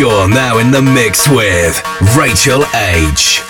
You're now in the mix with Racheal H.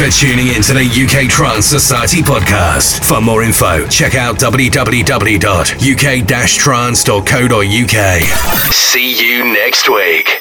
For tuning in to the UK Trance Society podcast. For more info, check out www.uk-trance.co.uk. See you next week.